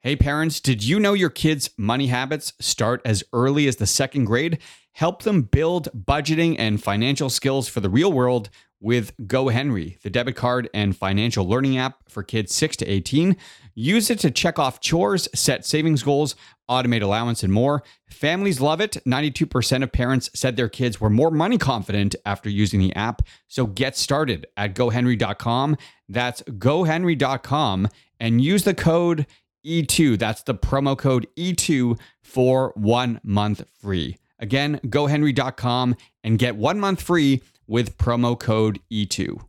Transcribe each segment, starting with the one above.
Hey parents, did you know your kids' money habits start as early as the second grade? Help them build budgeting and financial skills for the real world with GoHenry, the debit card and financial learning app for kids 6 to 18. Use it to check off chores, set savings goals, automate allowance, and more. Families love it. 92% of parents said their kids were more money confident after using the app. So get started at gohenry.com. That's gohenry.com and use the code E2. That's the promo code E2 for one month free. Again, gohenry.com and get one month free with promo code E E2.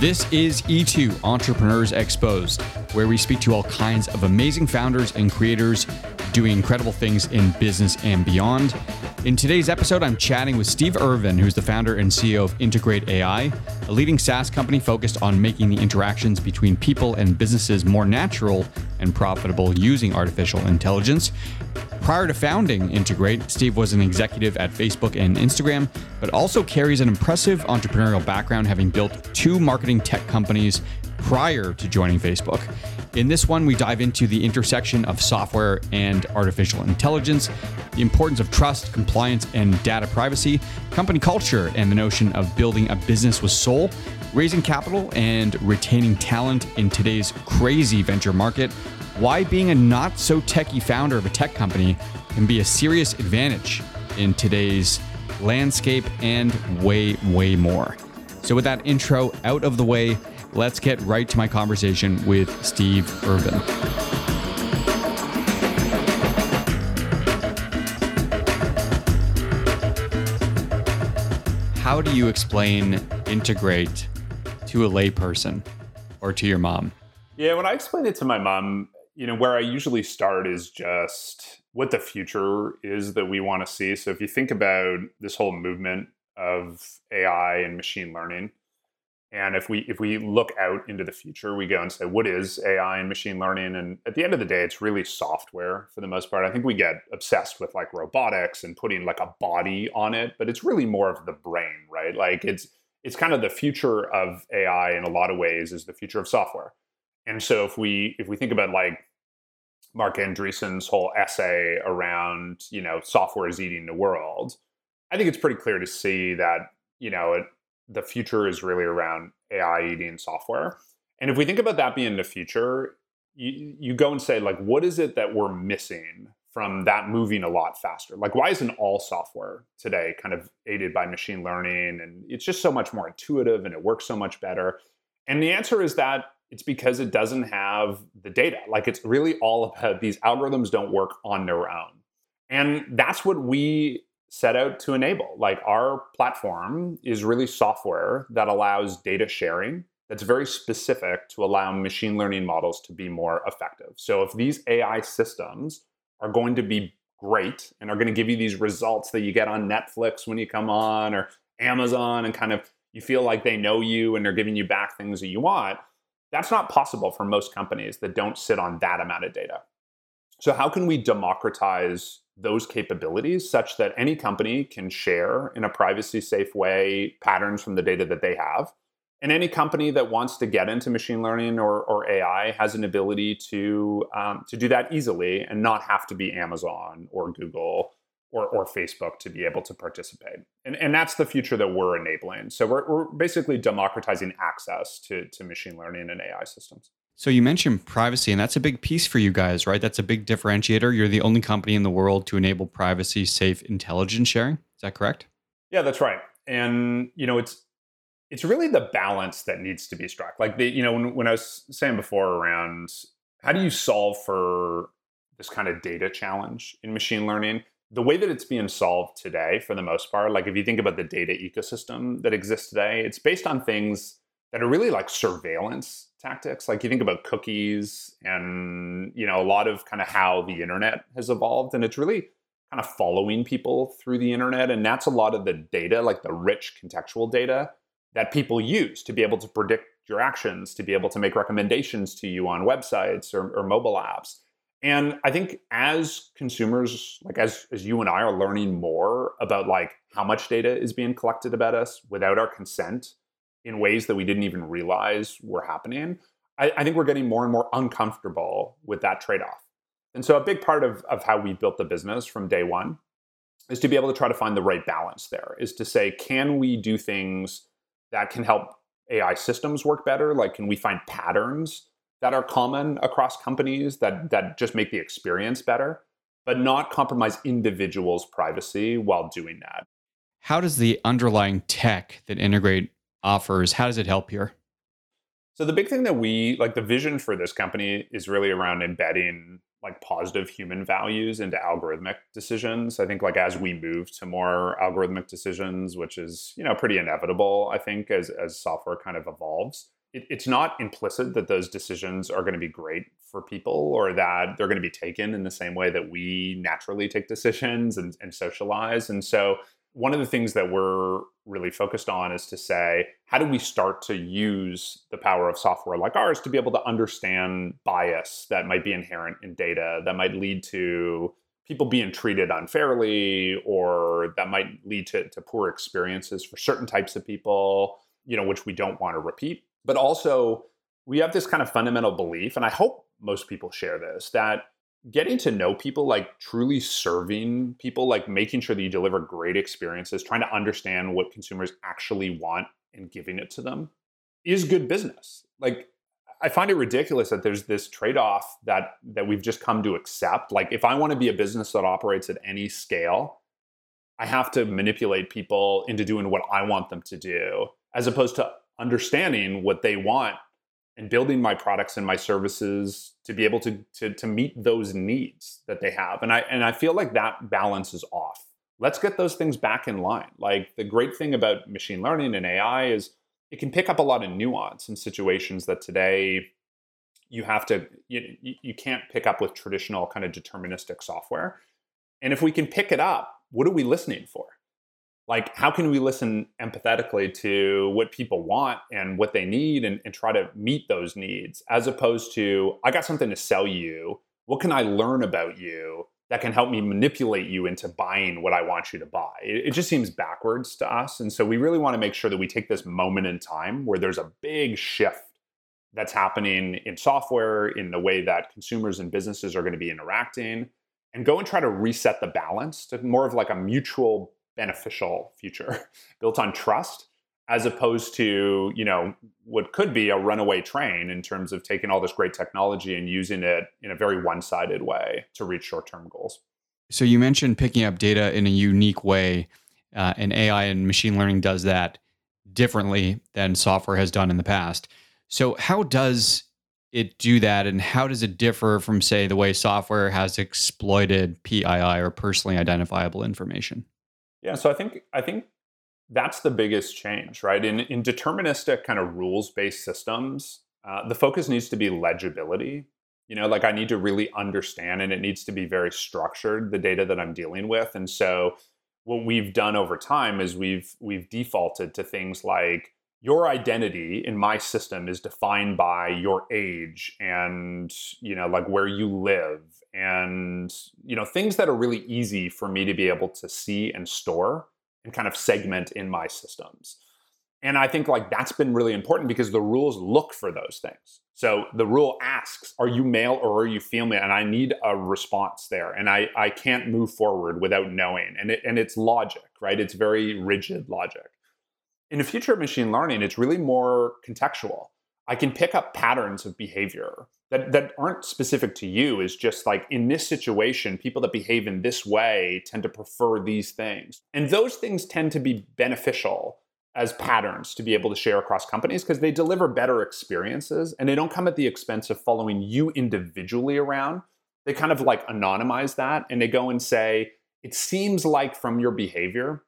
This is E2 Entrepreneurs Exposed, where we speak to all kinds of amazing founders and creators doing incredible things in business and beyond. In today's episode, I'm chatting with Steve Irvine, who's the founder and CEO of Integrate AI, a leading SaaS company focused on making the interactions between people and businesses more natural and profitable using artificial intelligence. Prior to founding Integrate, Steve was an executive at Facebook and Instagram, but also carries an impressive entrepreneurial background, having built two marketing tech companies prior to joining Facebook. In this one, we dive into the intersection of software and artificial intelligence, the importance of trust, compliance, and data privacy, company culture, and the notion of building a business with soul, raising capital, and retaining talent in today's crazy venture market, why being a not so techie founder of a tech company can be a serious advantage in today's landscape, and way, way more. So, with that intro out of the way, let's get right to my conversation with Steve Irvine. How do you explain integrate to a layperson or to your mom? Yeah, when I explain it to my mom, you know, where I usually start is just what the future is that we want to see. So if you think about this whole movement of AI and machine learning, and if we if we look out into the future, we go and say, what is AI and machine learning? And at the end of the day, it's really software for the most part. I think we get obsessed with like robotics and putting like a body on it, but it's really more of the brain, right? Like it's it's kind of the future of AI in a lot of ways is the future of software. And so if we if we think about like Marc Andreessen's whole essay around, you know, software is eating the world, I think it's pretty clear to see that, you know, it, the future is really around AI eating software. And if we think about that being the future, you, you go and say, like, what is it that we're missing from that moving a lot faster? Like, why isn't all software today kind of aided by machine learning? And it's just so much more intuitive and it works so much better. And the answer is that it's because it doesn't have the data. Like, it's really all about these algorithms don't work on their own. And that's what we set out to enable. Like our platform is really software that allows data sharing that's very specific to allow machine learning models to be more effective. So if these AI systems are going to be great and are going to give you these results that you get on Netflix when you come on or Amazon and kind of you feel like they know you and they're giving you back things that you want, that's not possible for most companies that don't sit on that amount of data. So how can we democratize those capabilities such that any company can share in a privacy safe way patterns from the data that they have. And any company that wants to get into machine learning or, or AI has an ability to, um, to do that easily and not have to be Amazon or Google or, or Facebook to be able to participate. And, and that's the future that we're enabling. So we're, we're basically democratizing access to, to machine learning and AI systems. So you mentioned privacy, and that's a big piece for you guys, right? That's a big differentiator. You're the only company in the world to enable privacy safe intelligence sharing. Is that correct? Yeah, that's right. And you know, it's it's really the balance that needs to be struck. Like the, you know, when, when I was saying before around how do you solve for this kind of data challenge in machine learning? The way that it's being solved today, for the most part, like if you think about the data ecosystem that exists today, it's based on things that are really like surveillance tactics? Like you think about cookies and you know a lot of kind of how the internet has evolved and it's really kind of following people through the internet and that's a lot of the data like the rich contextual data that people use to be able to predict your actions to be able to make recommendations to you on websites or, or mobile apps. And I think as consumers, like as as you and I are learning more about like how much data is being collected about us without our consent in ways that we didn't even realize were happening, I, I think we're getting more and more uncomfortable with that trade-off. And so a big part of, of how we built the business from day one is to be able to try to find the right balance there, is to say, can we do things that can help AI systems work better? Like, can we find patterns that are common across companies that, that just make the experience better, but not compromise individuals' privacy while doing that? How does the underlying tech that Integrate offers, how does it help here? So the big thing that we like the vision for this company is really around embedding like positive human values into algorithmic decisions. I think like as we move to more algorithmic decisions, which is you know pretty inevitable, I think as as software kind of evolves, it, it's not implicit that those decisions are going to be great for people or that they're going to be taken in the same way that we naturally take decisions and, and socialize. And so one of the things that we're really focused on is to say, how do we start to use the power of software like ours to be able to understand bias that might be inherent in data that might lead to people being treated unfairly or that might lead to, to poor experiences for certain types of people, you know, which we don't want to repeat. But also, we have this kind of fundamental belief, and I hope most people share this, that getting to know people, like truly serving people, like making sure that you deliver great experiences, trying to understand what consumers actually want and giving it to them is good business. Like I find it ridiculous that there's this trade-off that that we've just come to accept. Like if I want to be a business that operates at any scale, I have to manipulate people into doing what I want them to do as opposed to understanding what they want and building my products and my services to be able to, to, to meet those needs that they have. And I, and I feel like that balance is off. Let's get those things back in line. Like the great thing about machine learning and AI is it can pick up a lot of nuance in situations that today you have to you, you can't pick up with traditional kind of deterministic software and if we can pick it up what are we listening for like how can we listen empathetically to what people want and what they need and, and, try to meet those needs as opposed to i got something to sell you. What can i learn about you that can help me manipulate you into buying what i want you to buy? It, it just seems backwards to us and so we really want to make sure that we take this moment in time where there's a big shift that's happening in software in the way that consumers and businesses are going to be interacting and go and try to reset the balance to more of like a mutual beneficial future built on trust as opposed to you know what could be a runaway train in terms of taking all this great technology and using it in a very one-sided way to reach short-term goals. So you mentioned picking up data in a unique way uh, and ai and machine learning does that differently than software has done in the past. So how does it do that and how does it differ from say the way software has exploited pii or personally identifiable information yeah, so I think I think that's the biggest change, right? In in deterministic kind of rules based systems, uh, the focus needs to be legibility. You know, like I need to really understand, and it needs to be very structured the data that I'm dealing with. And so, what we've done over time is we've we've defaulted to things like your identity in my system is defined by your age and you know like where you live and you know things that are really easy for me to be able to see and store and kind of segment in my systems. And i think like that's been really important because the rules look for those things. So the rule asks are you male or are you female? And i need a response there. And i i can't move forward without knowing. And it, and it's logic right? It's very rigid logic in the future of machine learning it's really more contextual I can pick up patterns of behavior that, that aren't specific to you. Is just like in this situation, people that behave in this way tend to prefer these things. And those things tend to be beneficial as patterns to be able to share across companies because they deliver better experiences and they don't come at the expense of following you individually around. They kind of like anonymize that and they go and say, it seems like from your behavior,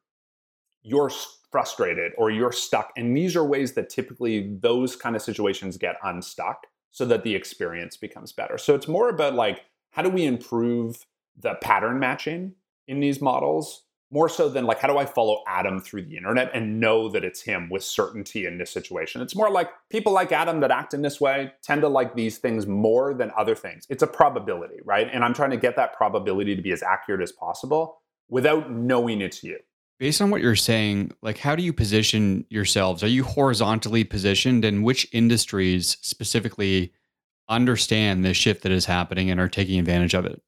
you're frustrated or you're stuck. And these are ways that typically those kind of situations get unstuck so that the experience becomes better. So it's more about like, how do we improve the pattern matching in these models more so than like how do I follow Adam through the internet and know that it's him with certainty in this situation. It's more like people like Adam that act in this way tend to like these things more than other things. It's a probability, right? And I'm trying to get that probability to be as accurate as possible without knowing it's you. Based on what you're saying, like how do you position yourselves? Are you horizontally positioned and which industries specifically understand the shift that is happening and are taking advantage of it?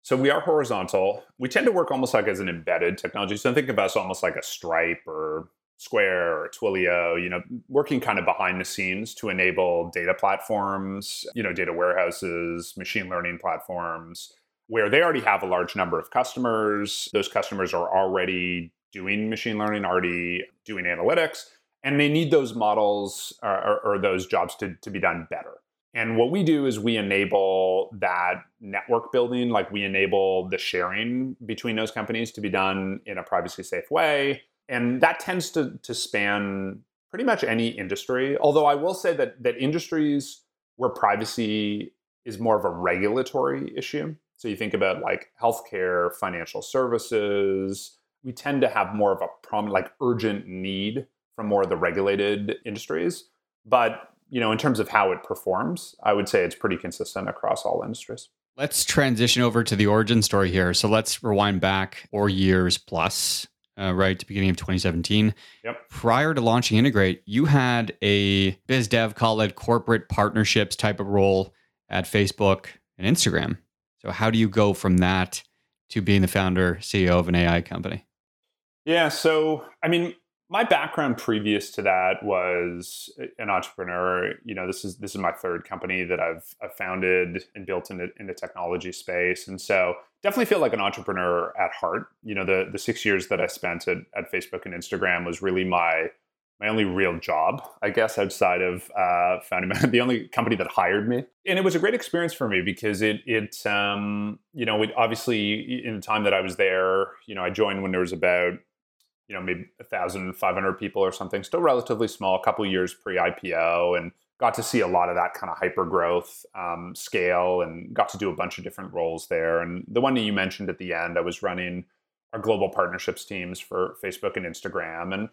So we are horizontal. We tend to work almost like as an embedded technology. So think of us almost like a Stripe or Square or Twilio, you know, working kind of behind the scenes to enable data platforms, you know, data warehouses, machine learning platforms, where they already have a large number of customers. Those customers are already doing machine learning, already doing analytics, and they need those models or, or, or those jobs to, to be done better. And what we do is we enable that network building, like we enable the sharing between those companies to be done in a privacy safe way. And that tends to, to span pretty much any industry. Although I will say that, that industries where privacy is more of a regulatory issue. So you think about like healthcare, financial services, we tend to have more of a prominent, like urgent need from more of the regulated industries. But you know, in terms of how it performs, I would say it's pretty consistent across all industries. Let's transition over to the origin story here. So let's rewind back four years plus, uh, right to beginning of 2017. Yep. Prior to launching Integrate, you had a biz dev, call it corporate partnerships type of role at Facebook and Instagram. So how do you go from that to being the founder, CEO of an AI company? Yeah. So, I mean, my background previous to that was an entrepreneur. You know, this is this is my third company that I've, I've founded and built in the, in the technology space, and so definitely feel like an entrepreneur at heart. You know, the the six years that I spent at, at Facebook and Instagram was really my my only real job, I guess, outside of uh, founding the only company that hired me, and it was a great experience for me because it it um, you know it obviously in the time that I was there, you know, I joined when there was about you know maybe 1500 people or something still relatively small a couple years pre-ipo and got to see a lot of that kind of hyper growth um, scale and got to do a bunch of different roles there. And the one that you mentioned at the end i was running our global partnerships teams for facebook and instagram. And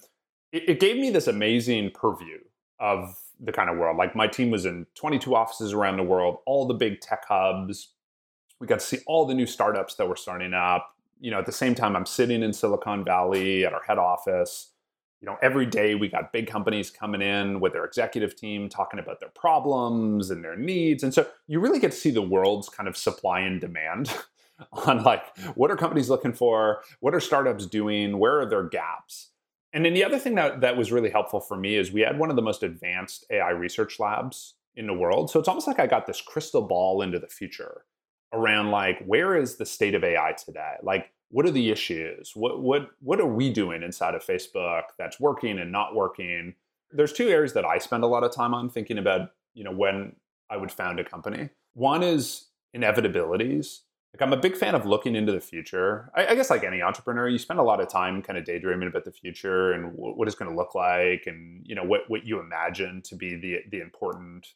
it, it gave me this amazing purview of the kind of world like my team was in 22 offices around the world all the big tech hubs we got to see all the new startups that were starting up you know, at the same time, I'm sitting in Silicon Valley at our head office. You know, every day we got big companies coming in with their executive team talking about their problems and their needs. And so you really get to see the world's kind of supply and demand on like what are companies looking for? What are startups doing? Where are their gaps? And then the other thing that, that was really helpful for me is we had one of the most advanced AI research labs in the world. So it's almost like I got this crystal ball into the future around like where is the state of AI today? Like what are the issues? What what what are we doing inside of Facebook that's working and not working? There's two areas that I spend a lot of time on thinking about, you know, when I would found a company. One is inevitabilities. Like I'm a big fan of looking into the future. I, I guess like any entrepreneur, you spend a lot of time kind of daydreaming about the future and w- what it's going to look like, and you know what what you imagine to be the the important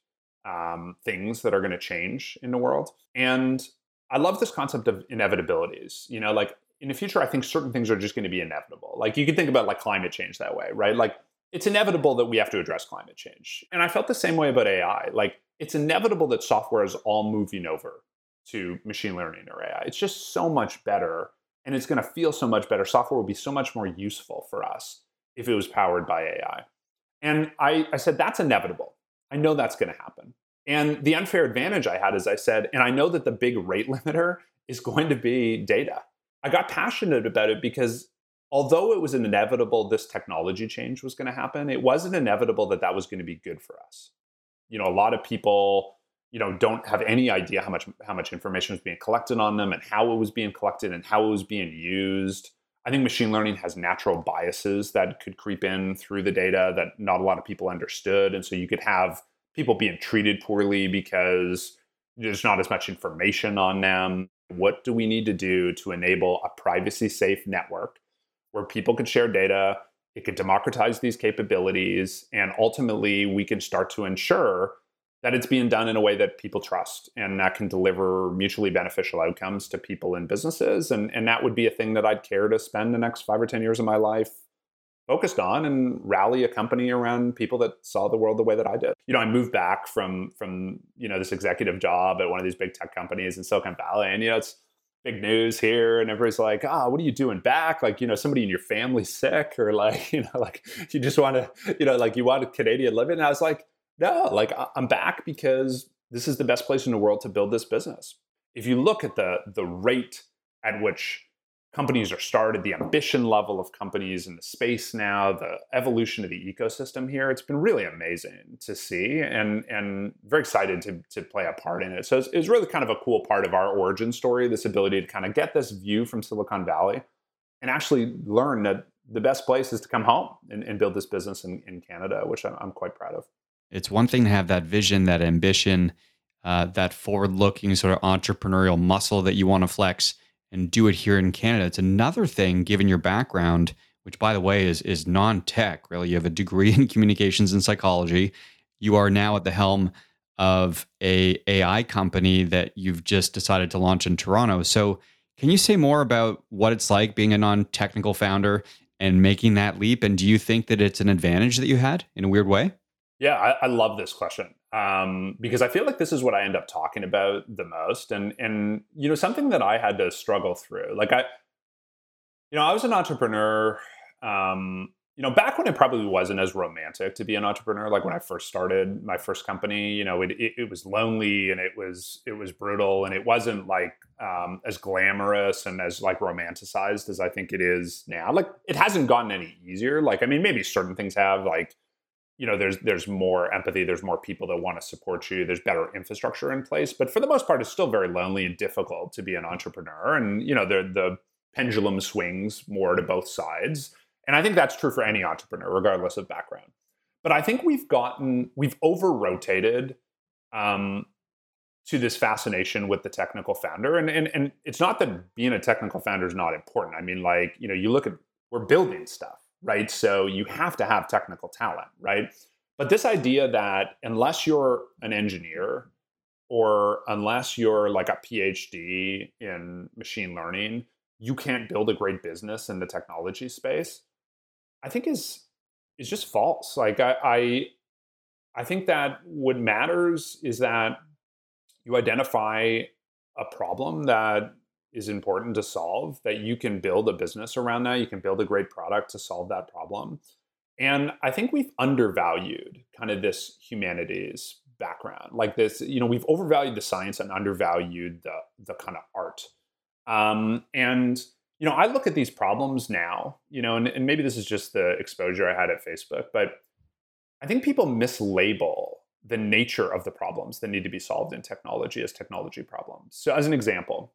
um, things that are going to change in the world. And I love this concept of inevitabilities. You know, like in the future, I think certain things are just going to be inevitable. Like you can think about like climate change that way, right? Like it's inevitable that we have to address climate change. And I felt the same way about AI. Like it's inevitable that software is all moving over to machine learning or AI. It's just so much better and it's going to feel so much better. Software will be so much more useful for us if it was powered by AI. And I, I said, that's inevitable. I know that's going to happen. And the unfair advantage I had, as I said, and I know that the big rate limiter is going to be data. I got passionate about it because although it was an inevitable this technology change was going to happen, it wasn't inevitable that that was going to be good for us. You know, a lot of people, you know, don't have any idea how much how much information was being collected on them and how it was being collected and how it was being used. I think machine learning has natural biases that could creep in through the data that not a lot of people understood. And so you could have people being treated poorly because there's not as much information on them. What do we need to do to enable a privacy safe network where people can share data? It could democratize these capabilities, and ultimately, we can start to ensure that it's being done in a way that people trust and that can deliver mutually beneficial outcomes to people and businesses. And, and that would be a thing that I'd care to spend the next five or 10 years of my life focused on and rally a company around people that saw the world the way that I did. You know, I moved back from from, you know, this executive job at one of these big tech companies in Silicon Valley. And, you know, it's big news here and everybody's like ah oh, what are you doing back like you know somebody in your family sick or like you know like you just want to you know like you want a canadian living and i was like no, like I'm back because this is the best place in the world to build this business. If you look at the the rate at which companies are started, the ambition level of companies in the space now, the evolution of the ecosystem here, it's been really amazing to see and and very excited to to play a part in it. So it's, it's really kind of a cool part of our origin story, this ability to kind of get this view from Silicon Valley and actually learn that the best place is to come home and, and build this business in, in Canada, which I'm, I'm quite proud of. It's one thing to have that vision, that ambition, uh, that forward-looking sort of entrepreneurial muscle that you want to flex and do it here in Canada. It's another thing, given your background, which by the way is is non-tech. Really, you have a degree in communications and psychology. You are now at the helm of a AI company that you've just decided to launch in Toronto. So, can you say more about what it's like being a non-technical founder and making that leap? And do you think that it's an advantage that you had in a weird way? Yeah, I, I love this question um, because I feel like this is what I end up talking about the most, and and you know something that I had to struggle through. Like I, you know, I was an entrepreneur. Um, you know, back when it probably wasn't as romantic to be an entrepreneur. Like when I first started my first company, you know, it, it, it was lonely and it was it was brutal and it wasn't like um, as glamorous and as like romanticized as I think it is now. Like it hasn't gotten any easier. Like I mean, maybe certain things have like you know there's there's more empathy there's more people that want to support you there's better infrastructure in place but for the most part it's still very lonely and difficult to be an entrepreneur and you know the the pendulum swings more to both sides and i think that's true for any entrepreneur regardless of background. But i think we've gotten we've over rotated um, to this fascination with the technical founder and, and and it's not that being a technical founder is not important. I mean like you know you look at we're building stuff right? So you have to have technical talent, right? But this idea that unless you're an engineer or unless you're like a PhD in machine learning, you can't build a great business in the technology space, I think is is just false. Like I, I I think that what matters is that you identify a problem that is important to solve, that you can build a business around that. You can build a great product to solve that problem. And I think we've undervalued kind of this humanities background. Like this, you know, we've overvalued the science and undervalued the the kind of art. Um, and you know, I look at these problems now, you know, and, and maybe this is just the exposure I had at Facebook, but I think people mislabel the nature of the problems that need to be solved in technology as technology problems. So, as an example,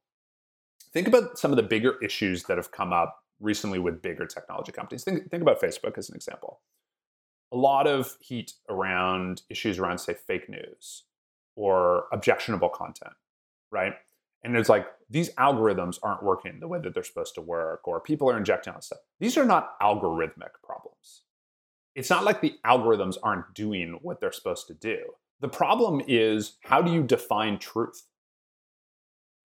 think about some of the bigger issues that have come up recently with bigger technology companies. Think, think about Facebook as an example. A lot of heat around issues around, say, fake news or objectionable content, right? And it's like these algorithms aren't working the way that they're supposed to work, or people are injecting on stuff. These are not algorithmic problems. It's not like the algorithms aren't doing what they're supposed to do. The problem is how do you define truth?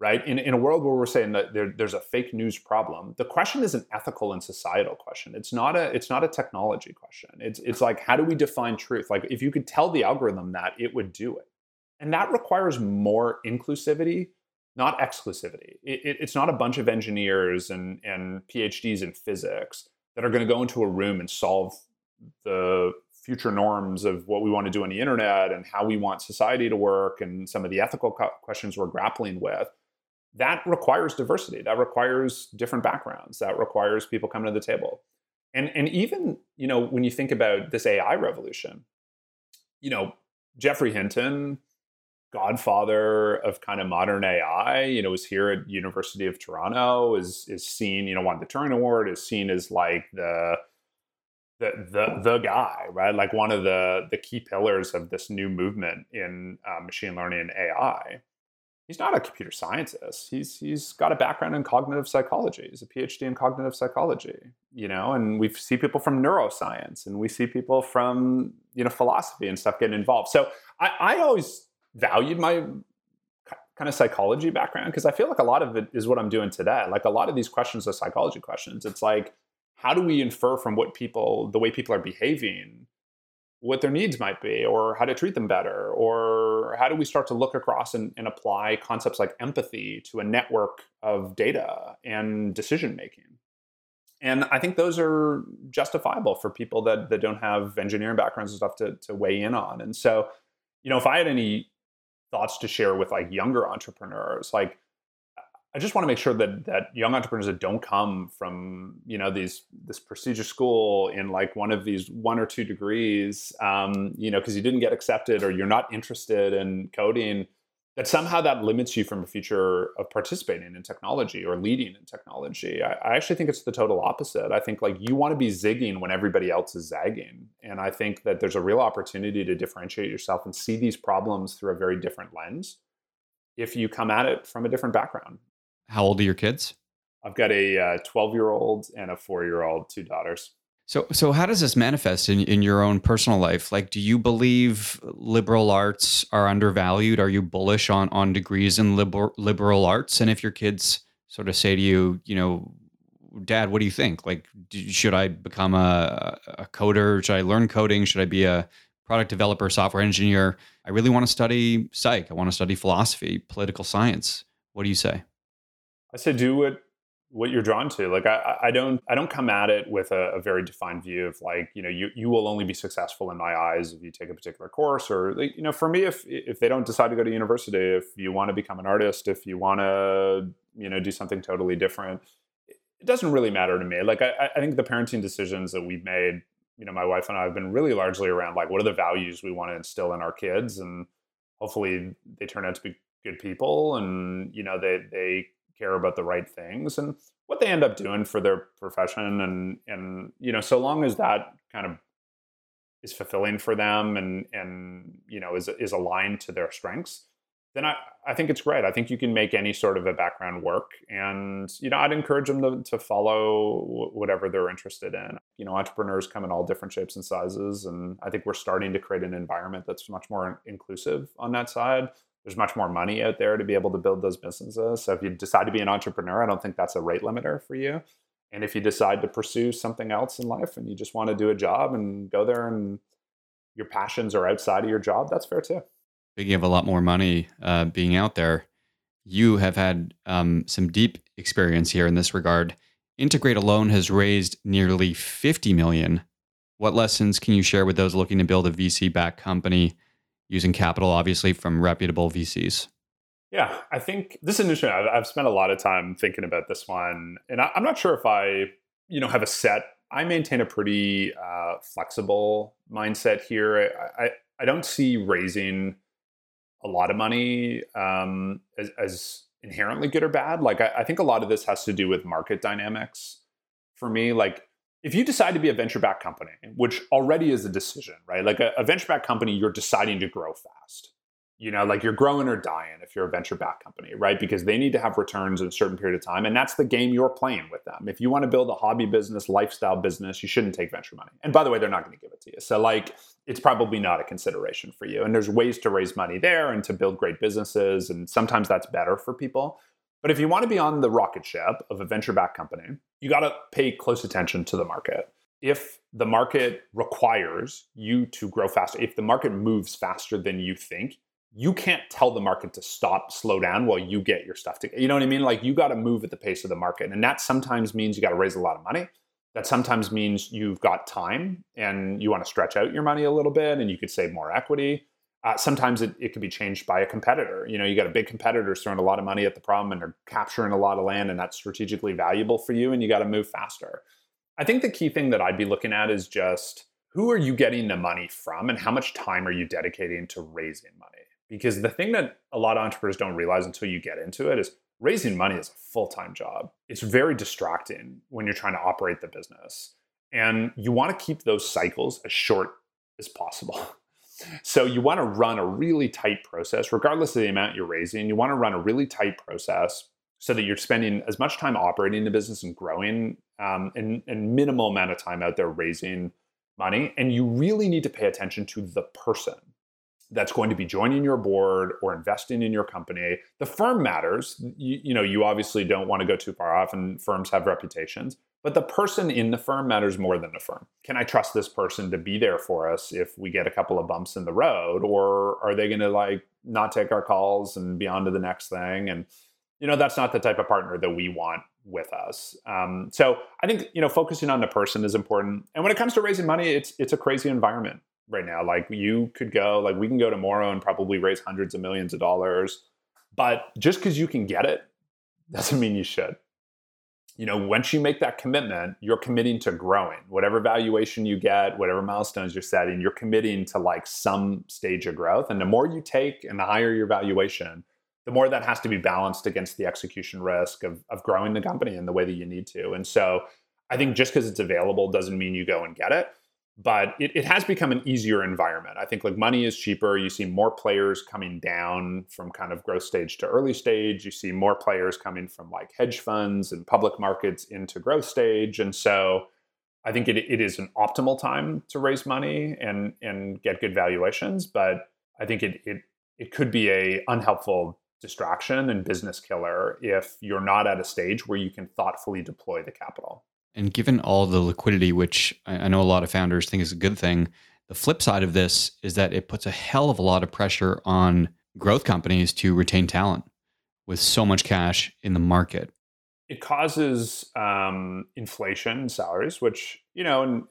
Right? In, in a world where we're saying that there, there's a fake news problem, the question is an ethical and societal question. It's not a it's not a technology question. It's it's like how do we define truth? Like if you could tell the algorithm that, it would do it, and that requires more inclusivity, not exclusivity. It, it, it's not a bunch of engineers and and PhDs in physics that are going to go into a room and solve the future norms of what we want to do on the internet and how we want society to work and some of the ethical questions we're grappling with that requires diversity. That requires different backgrounds. That requires people coming to the table. And and even you know when you think about this ai revolution you know geoffrey hinton godfather of kind of modern ai you know was here at university of toronto is is seen you know won the turing award is seen as like the the the the guy right? Like one of the the key pillars of this new movement in uh, machine learning and ai he's not a computer scientist. He's he's got a background in cognitive psychology. He's a PhD in cognitive psychology, you know, and we see people from neuroscience and we see people from, you know, philosophy and stuff getting involved. So I, I always valued my kind of psychology background because I feel like a lot of it is what I'm doing today. Like a lot of these questions are psychology questions. It's like, how do we infer from what people, the way people are behaving, what their needs might be, or how to treat them better, or how do we start to look across and, and apply concepts like empathy to a network of data and decision making? And I think those are justifiable for people that, that don't have engineering backgrounds and stuff to, to weigh in on. And so, you know, if I had any thoughts to share with like younger entrepreneurs like i just want to make sure that that young entrepreneurs that don't come from you know these this prestigious school in like one of these one or two degrees um, you know because you didn't get accepted or you're not interested in coding that somehow that limits you from a future of participating in technology or leading in technology. I, I, actually think it's the total opposite. I think like you want to be zigging when everybody else is zagging. And I think that there's a real opportunity to differentiate yourself and see these problems through a very different lens if you come at it from a different background. How old are your kids? I've got a 12 uh, year old and a four year old, two daughters. So, so how does this manifest in, in your own personal life? Like, do you believe liberal arts are undervalued? Are you bullish on on degrees in liberal liberal arts? And if your kids sort of say to you, you know, Dad, what do you think? Like, should I become a, a coder? Should I learn coding? Should I be a product developer, software engineer? I really want to study psych. I want to study philosophy, political science. What do you say? I say do what what you're drawn to. Like I, I don't I don't come at it with a, a, very defined view of like you know you you will only be successful in my eyes if you take a particular course or like, you know for me if if they don't decide to go to university if you want to become an artist if you want to you know do something totally different it doesn't really matter to me. Like I, I think the parenting decisions that we've made you know my wife and I have been really largely around like what are the values we want to instill in our kids and hopefully they turn out to be good people and you know they they care about the right things and what they end up doing for their profession and and you know so long as that kind of is fulfilling for them and and you know is is aligned to their strengths then I, I think it's great. I think you can make any sort of a background work. And, you know, I'd encourage them to, to follow whatever they're interested in. You know, entrepreneurs come in all different shapes and sizes. And I think we're starting to create an environment that's much more inclusive on that side there's much more money out there to be able to build those businesses. So if you decide to be an entrepreneur, I don't think that's a rate limiter for you. And if you decide to pursue something else in life and you just want to do a job and go there and your passions are outside of your job, that's fair too. Speaking of a lot more money uh, being out there, you have had um, some deep experience here in this regard. Integrate alone has raised nearly 50 million. What lessons can you share with those looking to build a VC backed company using capital, obviously, from reputable VCs? Yeah, I think this initiative, I've, I've spent a lot of time thinking about this one. And I, am not sure if I, you know, have a set. I maintain a pretty uh, flexible mindset here. I, I, I, don't see raising a lot of money um, as, as, inherently good or bad. Like, I, I think a lot of this has to do with market dynamics for me. Like, if you decide to be a venture backed company, which already is a decision, right? Like a, a venture backed company, you're deciding to grow fast. You know, like you're growing or dying if you're a venture backed company, right? Because they need to have returns in a certain period of time. And that's the game you're playing with them. If you want to build a hobby business, lifestyle business, you shouldn't take venture money. And by the way, they're not going to give it to you. So, like, it's probably not a consideration for you. And there's ways to raise money there and to build great businesses. And sometimes that's better for people. But if you want to be on the rocket ship of a venture backed company, you got to pay close attention to the market. If the market requires you to grow faster, if the market moves faster than you think, you can't tell the market to stop, slow down while you get your stuff together. You know what I mean? Like you got to move at the pace of the market. And that sometimes means you got to raise a lot of money. That sometimes means you've got time and you want to stretch out your money a little bit and you could save more equity. Uh, sometimes it, it could be changed by a competitor. You know, you got a big competitor throwing a lot of money at the problem and they're capturing a lot of land, and that's strategically valuable for you, and you got to move faster. I think the key thing that I'd be looking at is just who are you getting the money from, and how much time are you dedicating to raising money? Because the thing that a lot of entrepreneurs don't realize until you get into it is raising money is a full time job. It's very distracting when you're trying to operate the business. And you want to keep those cycles as short as possible. So you want to run a really tight process, regardless of the amount you're raising. You want to run a really tight process so that you're spending as much time operating the business and growing um, and, and minimal amount of time out there raising money. And you really need to pay attention to the person, that's going to be joining your board or investing in your company. The firm matters. You, you, know, you obviously don't want to go too far off, and firms have reputations. But the person in the firm matters more than the firm. Can I trust this person to be there for us if we get a couple of bumps in the road, or are they going to like not take our calls and be on to the next thing? And you know, that's not the type of partner that we want with us. Um, so I think you know, focusing on the person is important. And when it comes to raising money, it's it's a crazy environment right now. Like you could go, like we can go tomorrow and probably raise hundreds of millions of dollars. But just because you can get it doesn't mean you should. You know, once you make that commitment, you're committing to growing. Whatever valuation you get, whatever milestones you're setting, you're committing to like some stage of growth. And the more you take and the higher your valuation, the more that has to be balanced against the execution risk of, of growing the company in the way that you need to. And so I think just because it's available doesn't mean you go and get it but it, it has become an easier environment. I think like money is cheaper. You see more players coming down from kind of growth stage to early stage. You see more players coming from like hedge funds and public markets into growth stage. And so I think it, it is an optimal time to raise money and and get good valuations. But I think it it it could be a unhelpful distraction and business killer if you're not at a stage where you can thoughtfully deploy the capital. And given all the liquidity, which I know a lot of founders think is a good thing, the flip side of this is that it puts a hell of a lot of pressure on growth companies to retain talent with so much cash in the market. It causes um, inflation salaries, which you know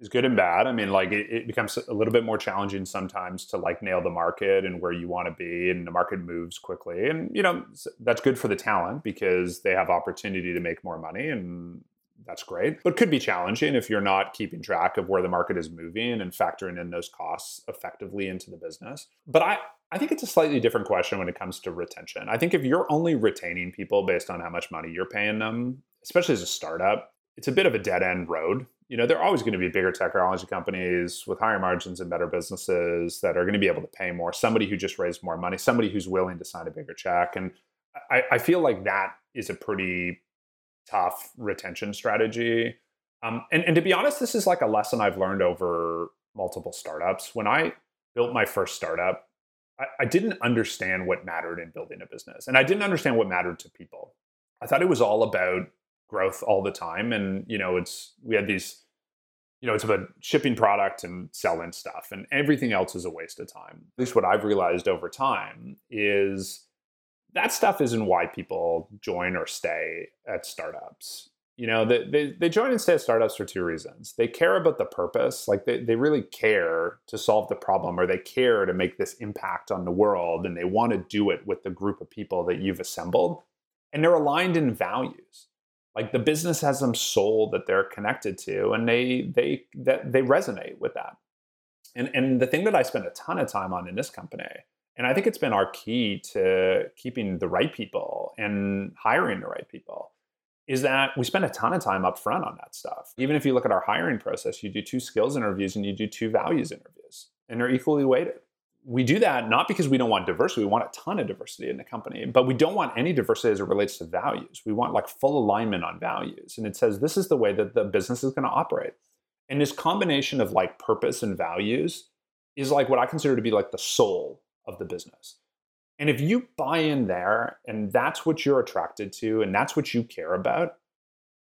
is good and bad. I mean, like it, it, becomes a little bit more challenging sometimes to like nail the market and where you want to be, and the market moves quickly. And you know that's good for the talent because they have opportunity to make more money, and that's great, but could be challenging if you're not keeping track of where the market is moving and factoring in those costs effectively into the business. But I, I think it's a slightly different question when it comes to retention. I think if you're only retaining people based on how much money you're paying them, especially as a startup, it's a bit of a dead end road. You know, there are always going to be bigger technology companies with higher margins and better businesses that are going to be able to pay more. Somebody who just raised more money, somebody who's willing to sign a bigger check. And I, I feel like that is a pretty tough retention strategy. Um, and, and to be honest, this is like a lesson I've learned over multiple startups. When I built my first startup, I, I didn't understand what mattered in building a business. And I didn't understand what mattered to people. I thought it was all about growth all the time. And, you know, it's, we had these, you know, it's about shipping product and selling stuff, and everything else is a waste of time. At least what I've realized over time is that stuff isn't why people join or stay at startups. You know, they, they, they join and stay at startups for two reasons. They care about the purpose, like they, they really care to solve the problem or they care to make this impact on the world and they want to do it with the group of people that you've assembled. And they're aligned in values. Like the business has some soul that they're connected to and they they that they resonate with that. And and the thing that I spend a ton of time on in this company and I think it's been our key to keeping the right people and hiring the right people is that we spend a ton of time up front on that stuff. Even if you look at our hiring process, you do two skills interviews and you do two values interviews, and they're equally weighted. We do that not because we don't want diversity, we want a ton of diversity in the company, but we don't want any diversity as it relates to values. We want like full alignment on values. And it says this is the way that the business is going to operate. And this combination of like purpose and values is like what I consider to be like the soul of the business. And if you buy in there and that's what you're attracted to and that's what you care about,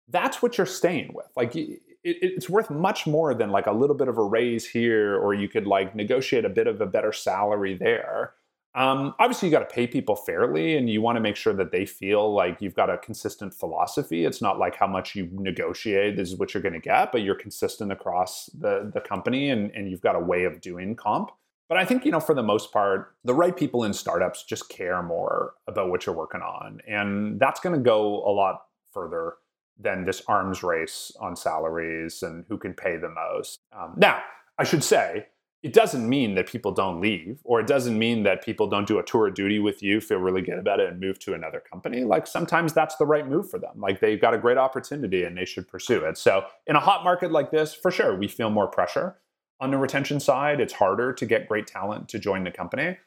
that's what you're staying with. Like it, it's worth much more than like a little bit of a raise here, or you could like negotiate a bit of a better salary there. Um, obviously, you got to pay people fairly, and you want to make sure that they feel like you've got a consistent philosophy. It's not like how much you negotiate this is what you're going to get, but you're consistent across the the company, and, and you've got a way of doing comp. But I think, you know, for the most part, the right people in startups just care more about what you're working on. And that's going to go a lot further than this arms race on salaries and who can pay the most. Um, now, I should say, it doesn't mean that people don't leave, or it doesn't mean that people don't do a tour of duty with you, feel really good about it, and move to another company. Like sometimes that's the right move for them. Like they've got a great opportunity and they should pursue it. So, in a hot market like this, for sure, we feel more pressure on the retention side, it's harder to get great talent to join the company.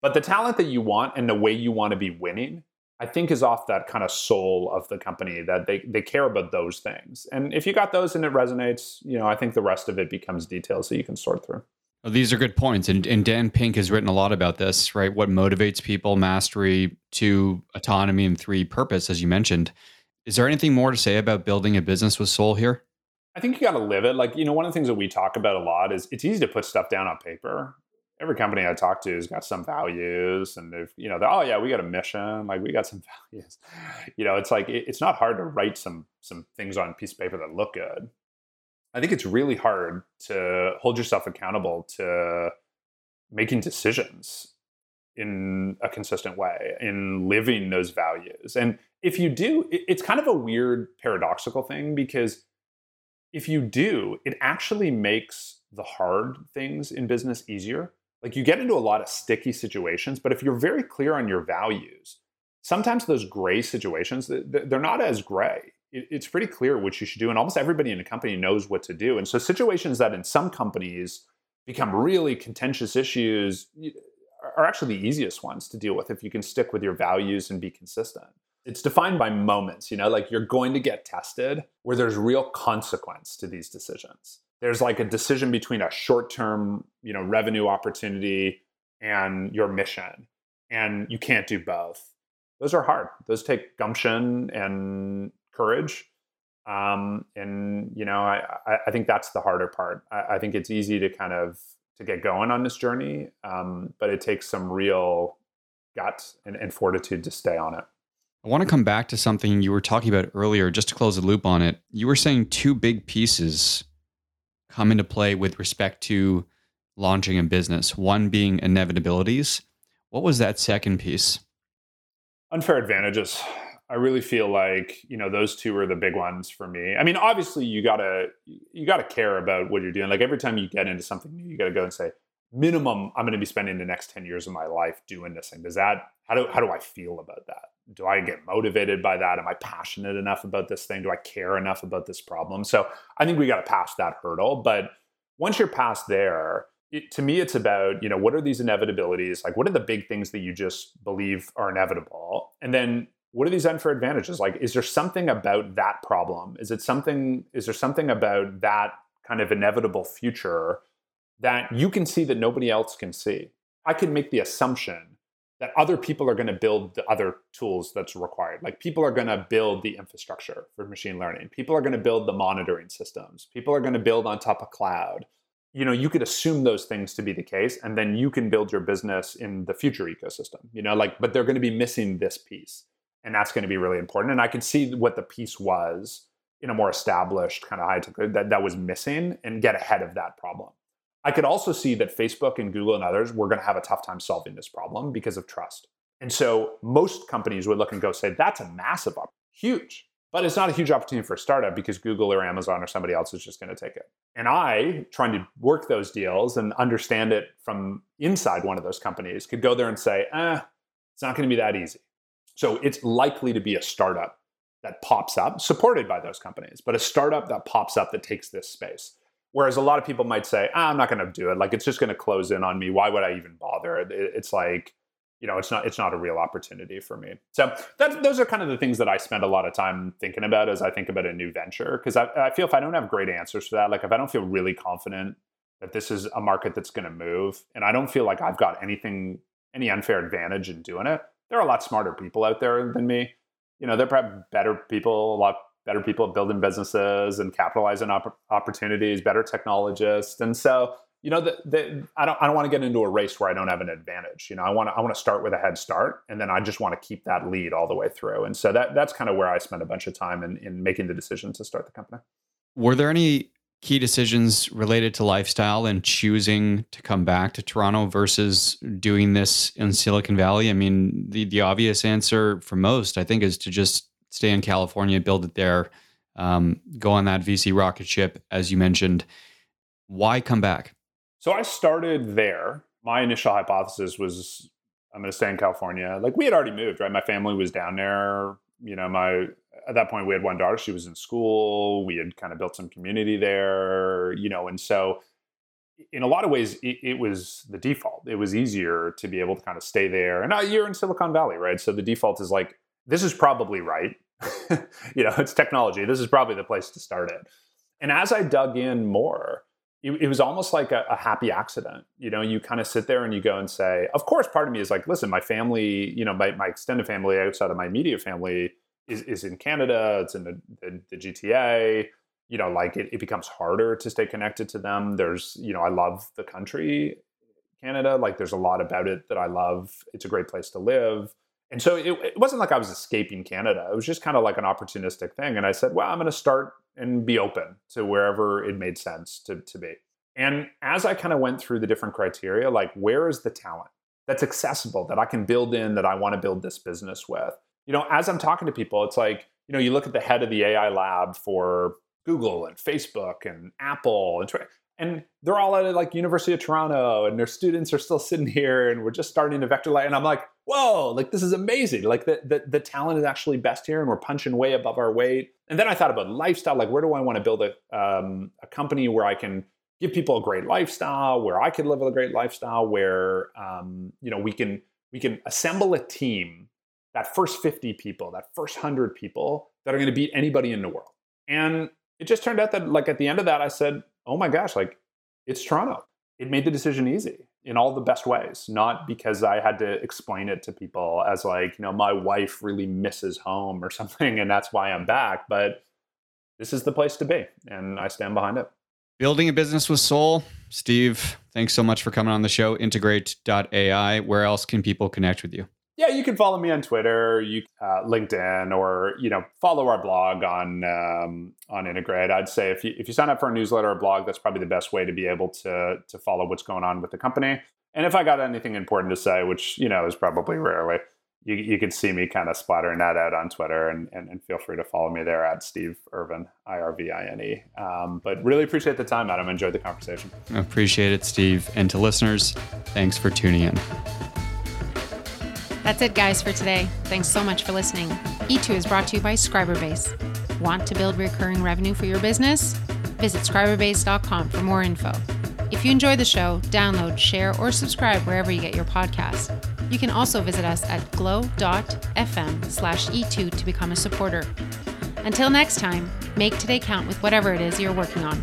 But the talent that you want and the way you want to be winning, I think is off that kind of soul of the company that they, they care about those things. And if you got those and it resonates, you know, I think the rest of it becomes details that you can sort through. Well, these are good points. And, and Dan Pink has written a lot about this, right? What motivates people, mastery, two, autonomy, and three, purpose, as you mentioned. Is there anything more to say about building a business with soul here? I think you got to live it. Like, you know, one of the things that we talk about a lot is it's easy to put stuff down on paper. Every company I talk to has got some values, and they've, you know, oh yeah, we got a mission, like we got some values. You know, it's like it, it's not hard to write some some things on a piece of paper that look good. I think it's really hard to hold yourself accountable to making decisions in a consistent way, in living those values. And if you do, it's kind of a weird paradoxical thing because if you do, it actually makes the hard things in business easier. Like you get into a lot of sticky situations, but if you're very clear on your values, sometimes those gray situations, they're not as gray. It's pretty clear what you should do and almost everybody in a company knows what to do. And so situations that in some companies become really contentious issues are actually the easiest ones to deal with if you can stick with your values and be consistent it's defined by moments you know like you're going to get tested where there's real consequence to these decisions there's like a decision between a short-term you know revenue opportunity and your mission and you can't do both those are hard those take gumption and courage. Um, and you know, I, I think that's the harder part. I, I, think it's easy to kind of to get going on this journey, um, but it takes some real guts and, and fortitude to stay on it. I want to come back to something you were talking about earlier, just to close the loop on it. You were saying two big pieces come into play with respect to launching a business, one being inevitabilities. What was that second piece? Unfair advantages. I really feel like you know those two are the big ones for me. I mean, obviously you gotta you gotta care about what you're doing. Like every time you get into something new, you gotta go and say, minimum, I'm to be spending the next ten years of my life doing this thing. Does that how do how do I feel about that? Do I get motivated by that? Am I passionate enough about this thing? Do I care enough about this problem? So I think we got to pass that hurdle. But once you're past there, it, to me, it's about you know what are these inevitabilities? Like what are the big things that you just believe are inevitable, and then what are these unfair advantages like is there something about that problem is it something is there something about that kind of inevitable future that you can see that nobody else can see i can make the assumption that other people are going to build the other tools that's required like people are going to build the infrastructure for machine learning people are going to build the monitoring systems people are going to build on top of cloud you know you could assume those things to be the case and then you can build your business in the future ecosystem you know like but they're going to be missing this piece and that's going to be really important. And I could see what the piece was in a more established kind of high tech that, that was missing and get ahead of that problem. I could also see that Facebook and Google and others were going to have a tough time solving this problem because of trust. And so most companies would look and go say, that's a massive, opportunity, huge. But it's not a huge opportunity for a startup because Google or Amazon or somebody else is just going to take it. And I, trying to work those deals and understand it from inside one of those companies, could go there and say, eh, it's not going to be that easy. So it's likely to be a startup that pops up, supported by those companies, but a startup that pops up that takes this space. Whereas a lot of people might say, ah, I'm not going to do it. Like it's just going to close in on me. Why would I even bother? It's like, you know, it's not it's not a real opportunity for me. So that, those are kind of the things that I spend a lot of time thinking about as I think about a new venture. Because I, I feel if I don't have great answers for that, like if I don't feel really confident that this is a market that's going to move, and I don't feel like I've got anything any unfair advantage in doing it, there are a lot smarter people out there than me. You know, they're probably better people, a lot better people at building businesses and capitalizing op- opportunities, better technologists. And so, you know, the, the, I don't I don't want to get into a race where I don't have an advantage. You know, I want to I want to start with a head start, and then I just want to keep that lead all the way through. And so that that's kind of where I spend a bunch of time in in making the decision to start the company. Were there any key decisions related to lifestyle and choosing to come back to Toronto versus doing this in Silicon Valley? I mean, the, the obvious answer for most, I think, is to just stay in California, build it there, um, go on that VC rocket ship, as you mentioned. Why come back? So I started there. My initial hypothesis was I'm going to stay in California. Like we had already moved, right? My family was down there. You know, my at that point we had one daughter she was in school we had kind of built some community there you know and so in a lot of ways it, it, was the default it was easier to be able to kind of stay there and uh, you're in silicon valley right so the default is like this is probably right you know it's technology this is probably the place to start it and as i dug in more it, it was almost like a, a, happy accident. You know, you kind of sit there and you go and say, of course, part of me is like, listen, my family, you know, my, my extended family outside of my immediate family is, is in Canada, it's in the, the, the GTA. You know, like it, it becomes harder to stay connected to them. There's, you know, I love the country, Canada. Like there's a lot about it that I love. It's a great place to live. And so it, it wasn't like I was escaping Canada. It was just kind of like an opportunistic thing. And I said, well, I'm going to start and be open to wherever it made sense to, to be. And as I kind of went through the different criteria, like where is the talent that's accessible that I can build in that I want to build this business with? You know, as I'm talking to people, it's like, you know, you look at the head of the AI lab for Google and Facebook and Apple and and they're all at like University of Toronto and their students are still sitting here and we're just starting to vector light and I'm like, whoa, like this is amazing. Like the, the, the talent is actually best here and we're punching way above our weight. And then I thought about lifestyle, like where do I want to build a, um, a company where I can give people a great lifestyle, where I could live a great lifestyle, where um, you know we can we can assemble a team, that first 50 people, that first 100 people that are going to beat anybody in the world. And it just turned out that like at the end of that I said, "Oh my gosh, like it's Toronto." It made the decision easy in all the best ways, not because I had to explain it to people as like, you know, my wife really misses home or something and that's why I'm back, but this is the place to be and I stand behind it. Building a business with soul. Steve, thanks so much for coming on the show. Integrate.ai. Where else can people connect with you? Yeah, you can follow me on Twitter, you uh, LinkedIn, or you know follow our blog on um, on Integrate. I'd say if you if you sign up for a newsletter or blog, that's probably the best way to be able to to follow what's going on with the company. And if I got anything important to say, which you know is probably rarely, you, you can see me kind of splattering that out on Twitter and, and, and, feel free to follow me there at Steve Irvine, I R V I N E. Um, but really appreciate the time, Adam. Enjoyed the conversation. Appreciate it, Steve. And to listeners, thanks for tuning in. That's it, guys, for today. Thanks so much for listening. E2 is brought to you by Scriberbase. Want to build recurring revenue for your business? Visit scriberbase.com for more info. If you enjoy the show, download, share, or subscribe wherever you get your podcasts. You can also visit us at glow.fm slash e2 to become a supporter. Until next time, make today count with whatever it is you're working on.